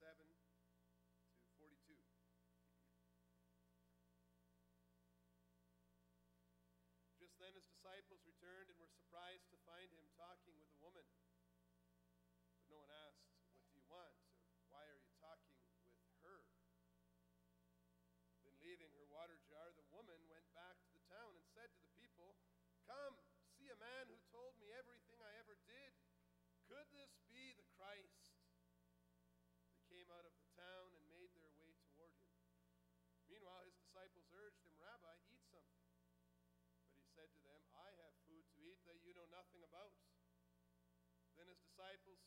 seven.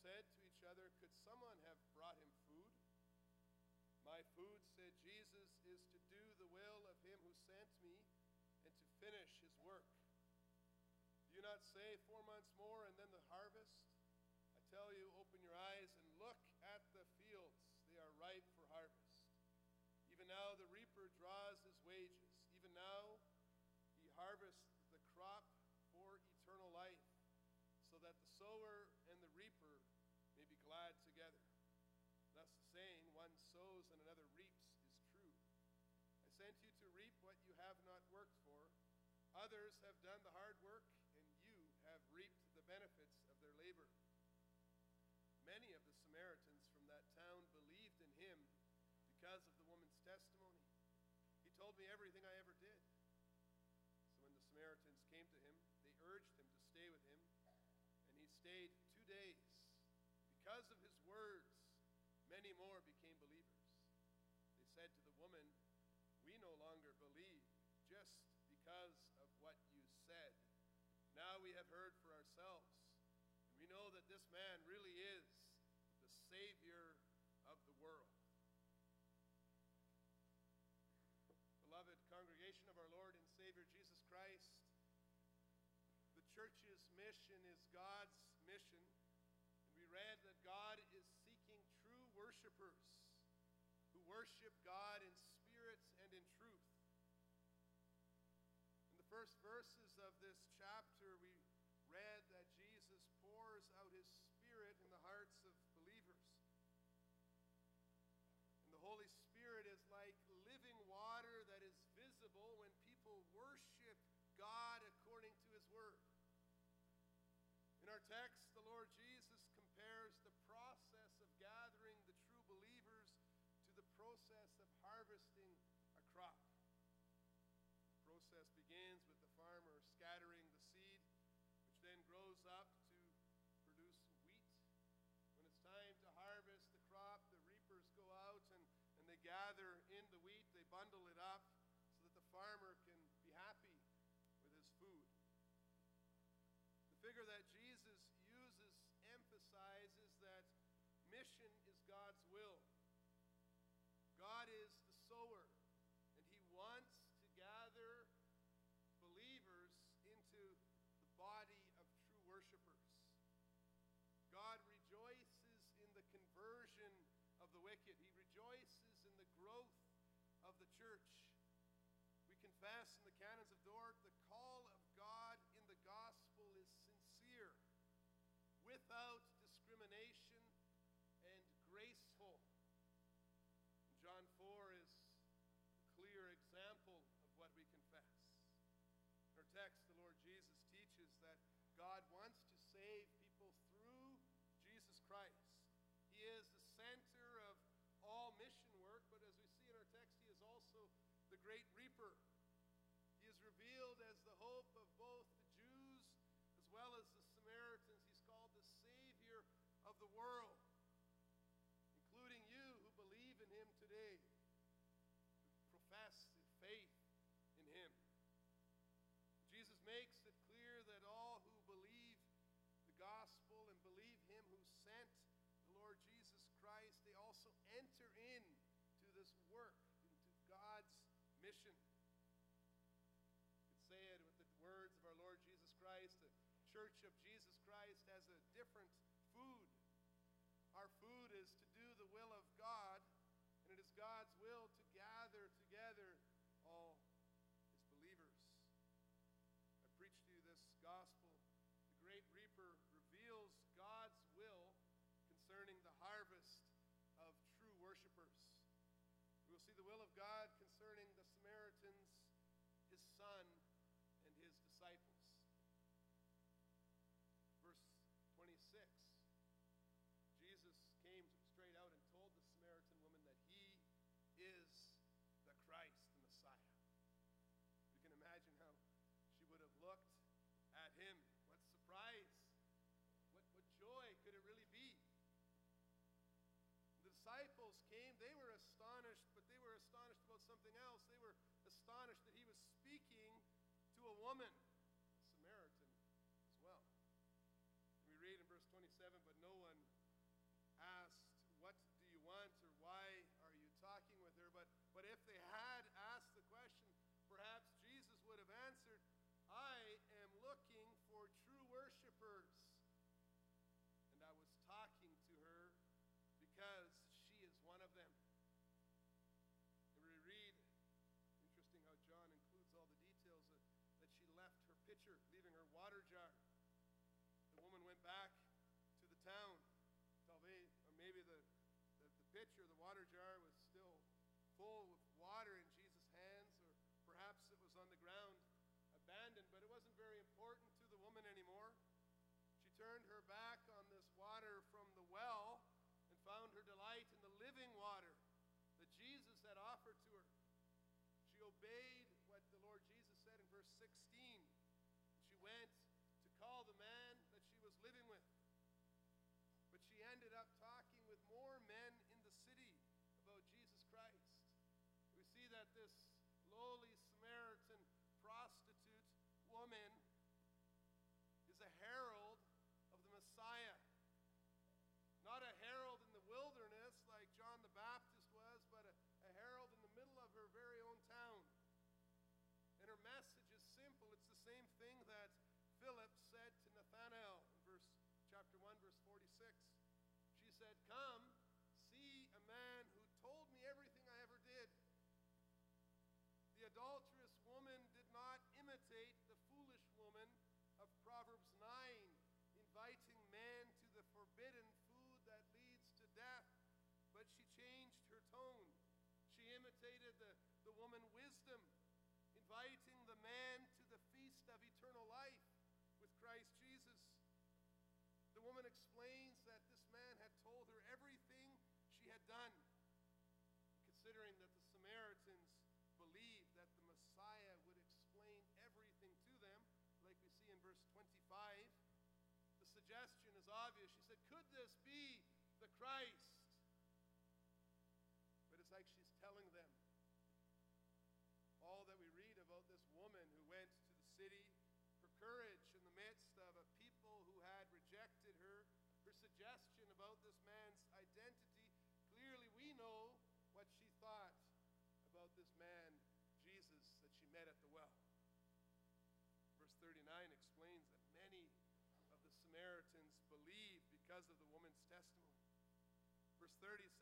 said to each other, Could someone have brought him food? My food, said Jesus, is to do the will of him who sent me and to finish his work. Do you not say, Four months more and then the harvest? I tell you, open your eyes and look at the fields. They are ripe for harvest. Even now the reaper draws his wages. Even now he harvests the crop for eternal life, so that the sower Others have done the hard work, and you have reaped the benefits of their labor. Many of the mission is God's mission. And we read that God is seeking true worshipers who worship God in spirit and in truth. In the first verses work, into God's mission. You could say it with the words of our Lord Jesus Christ the Church of Jesus Christ has a different food. Our food is to do the will of God, and it is God's will to gather together all his believers. I preached to you this gospel the will of God. woman. scripture suggestion is obvious. She said, Could this be the Christ? 30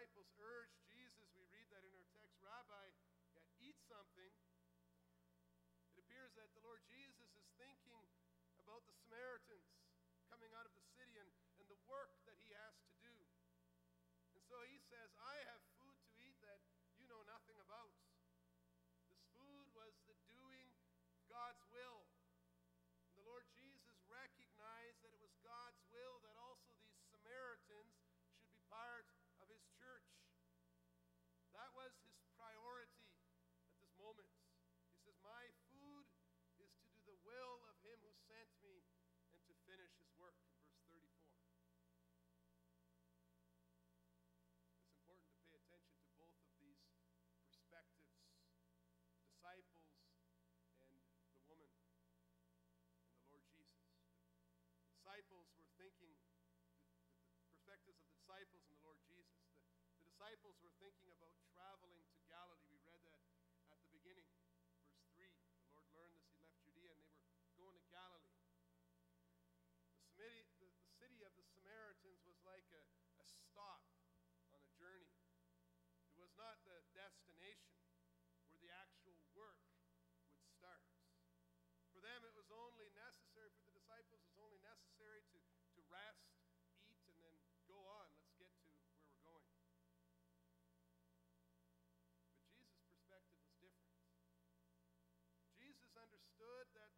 disciples urged Jesus, we read that in our text, Rabbi, eat something. It appears that the Lord Jesus is thinking about the Samaritans coming out of the city and, and the work that he has to do. And so he says, I perspectives the disciples and the woman and the Lord Jesus. The disciples were thinking, the, the perspectives of the disciples and the Lord Jesus. The, the disciples were thinking about traveling to Galilee. We read that at the beginning, verse 3. The Lord learned this, he left Judea, and they were going to Galilee. The, the city of the Samaritans was like a, a stop on a journey. It was not the time it was only necessary for the disciples, it was only necessary to, to rest, eat, and then go on. Let's get to where we're going. But Jesus' perspective was different. Jesus understood that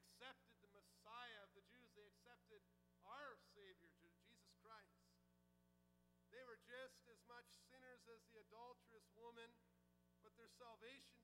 accepted the Messiah of the Jews. They accepted our Savior, Jesus Christ. They were just as much sinners as the adulterous woman, but their salvation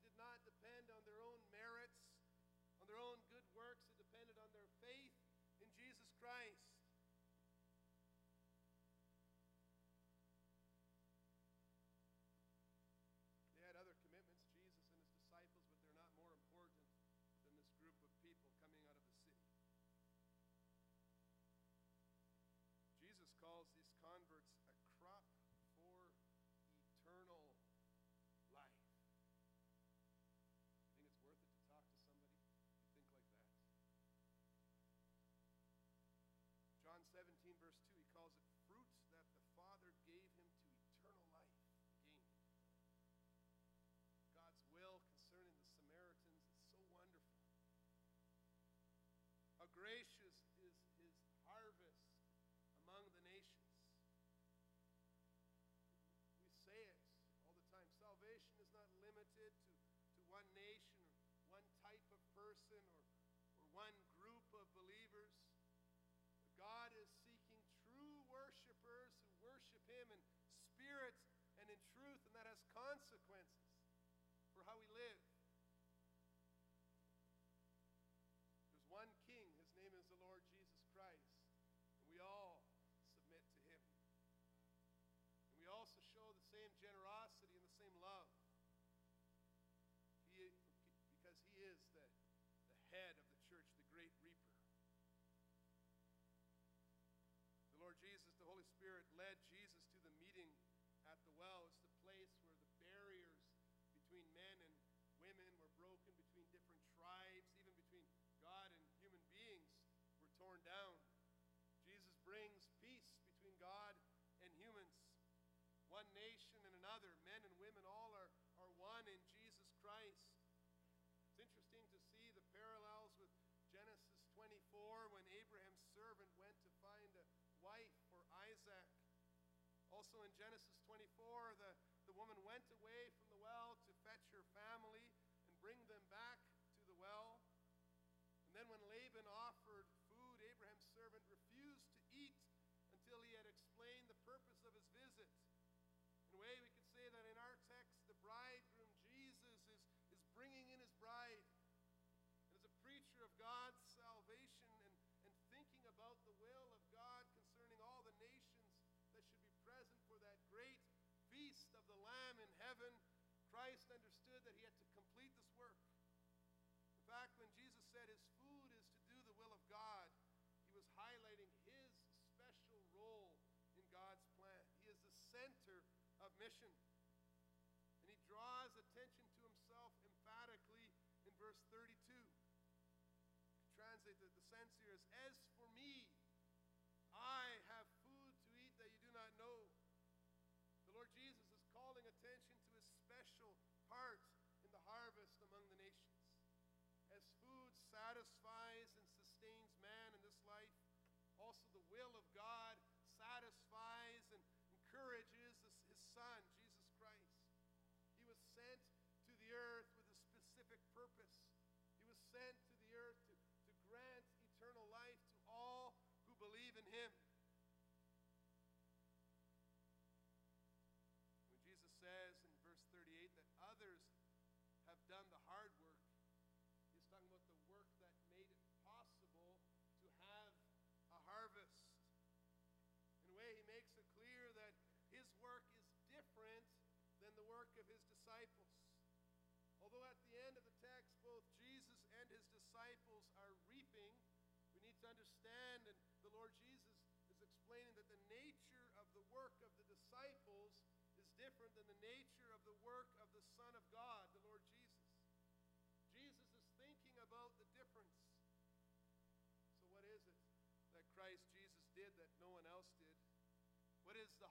sense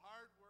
hard work.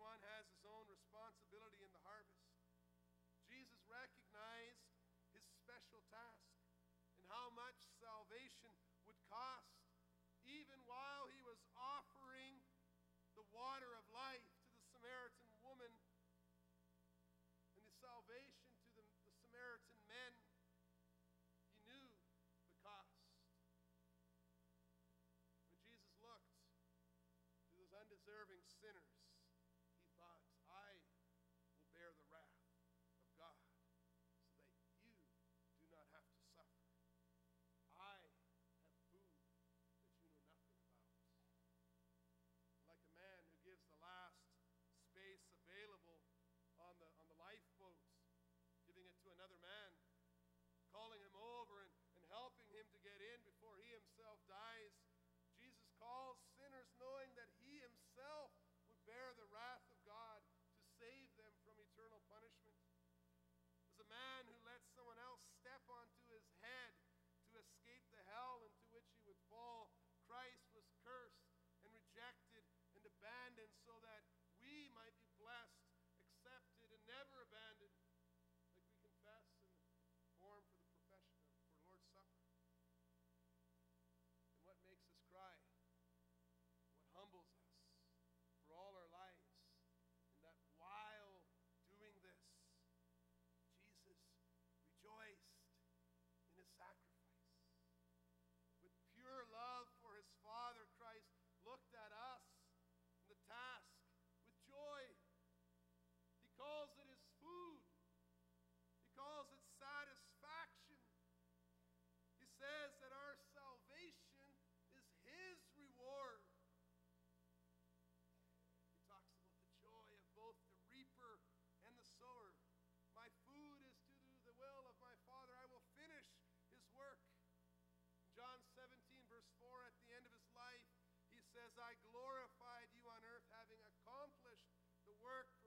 one has his own responsibility in the harvest. Jesus recognized his special task and how much salvation would cost, even while he was offering the water of life to the Samaritan woman and the salvation to the, the Samaritan men. He knew the cost. When Jesus looked to those undeserving sinners, work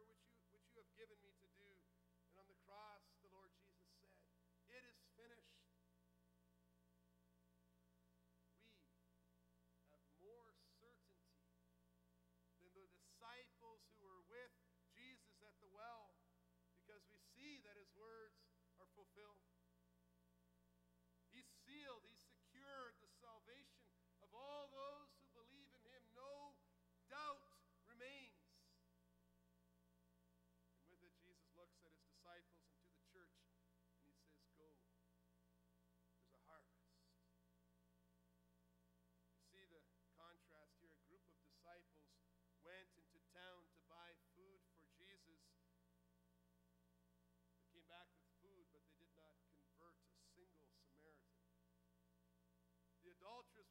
adulterous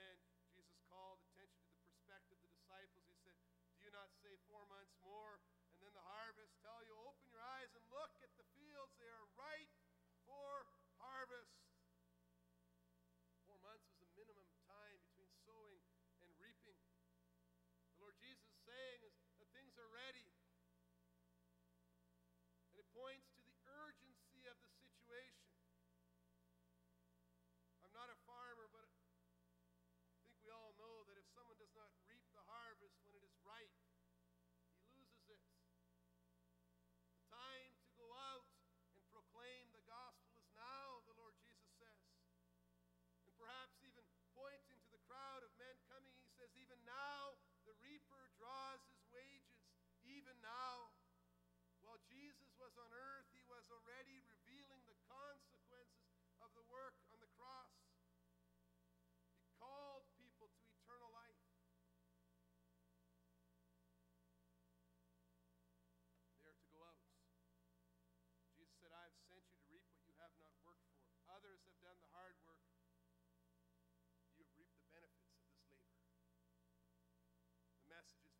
Amen. The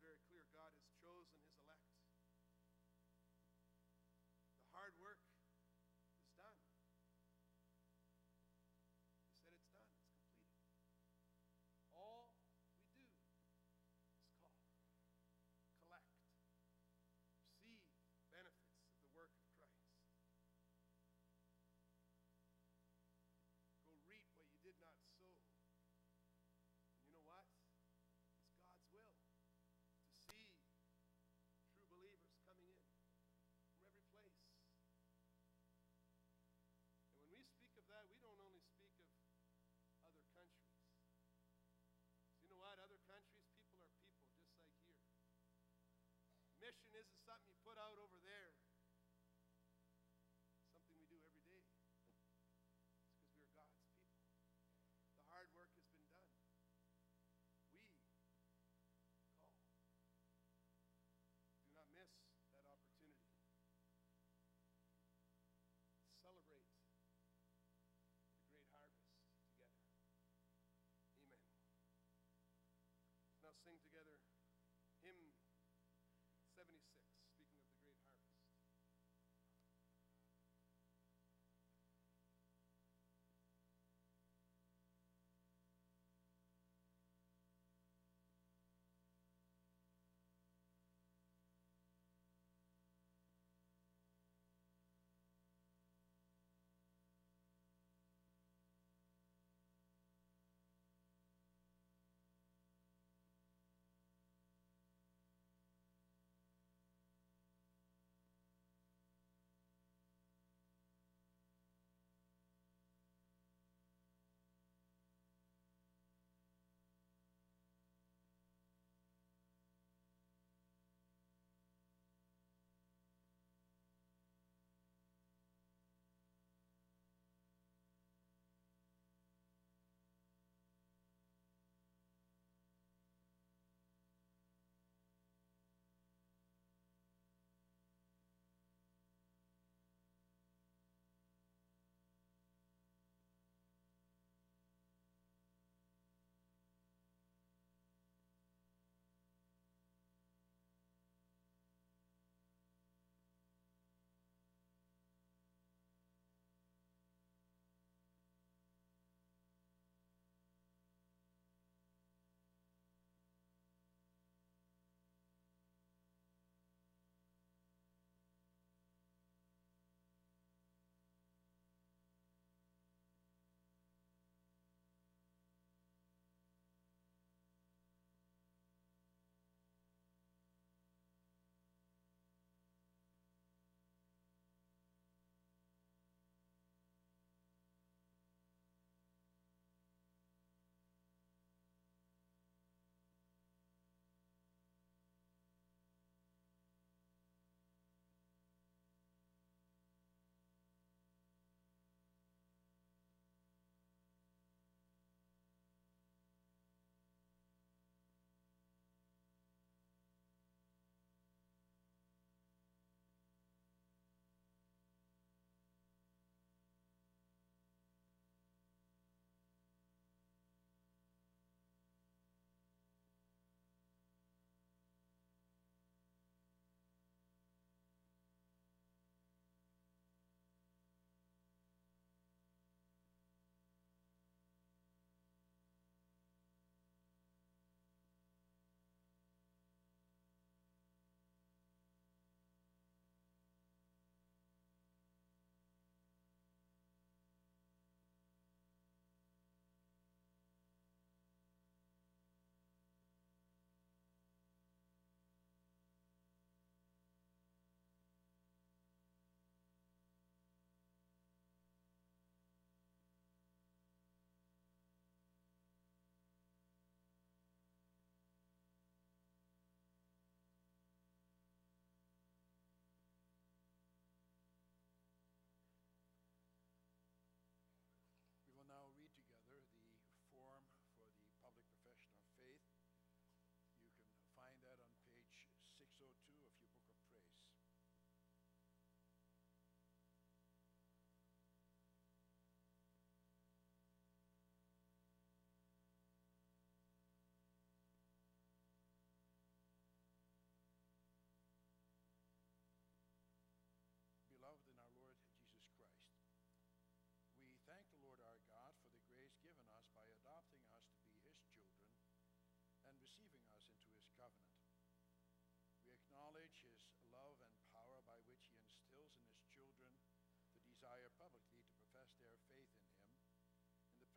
sing together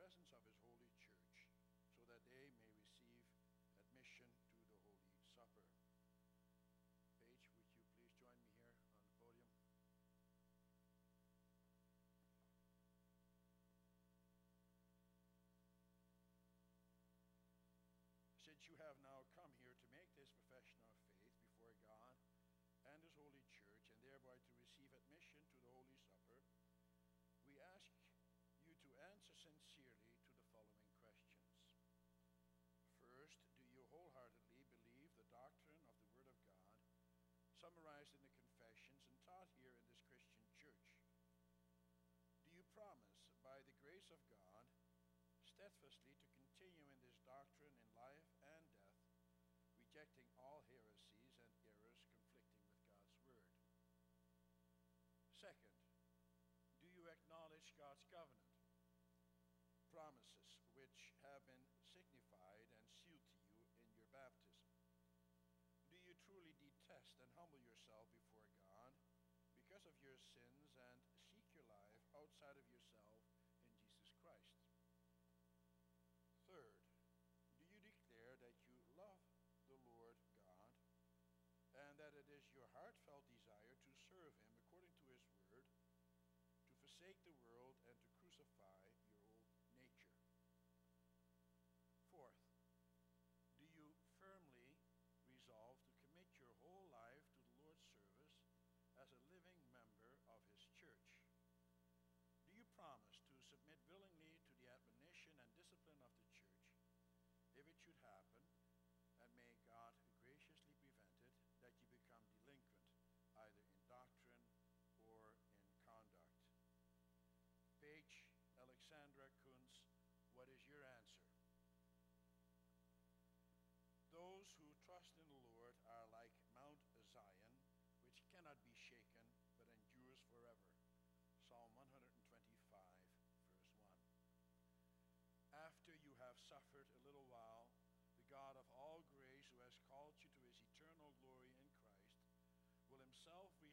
presence of his holy church, so that they may receive admission to the Holy Supper. Paige, would you please join me here on the podium? Since you have now summarized in the confessions and taught here in this Christian church? Do you promise, by the grace of God, steadfastly to continue in this doctrine in life and death, rejecting all heresies and errors conflicting with God's Word? Second, of your sins and seek your life outside of yourself in Jesus Christ? Third, do you declare that you love the Lord God and that it is your heartfelt desire to serve Him according to His word, to forsake the will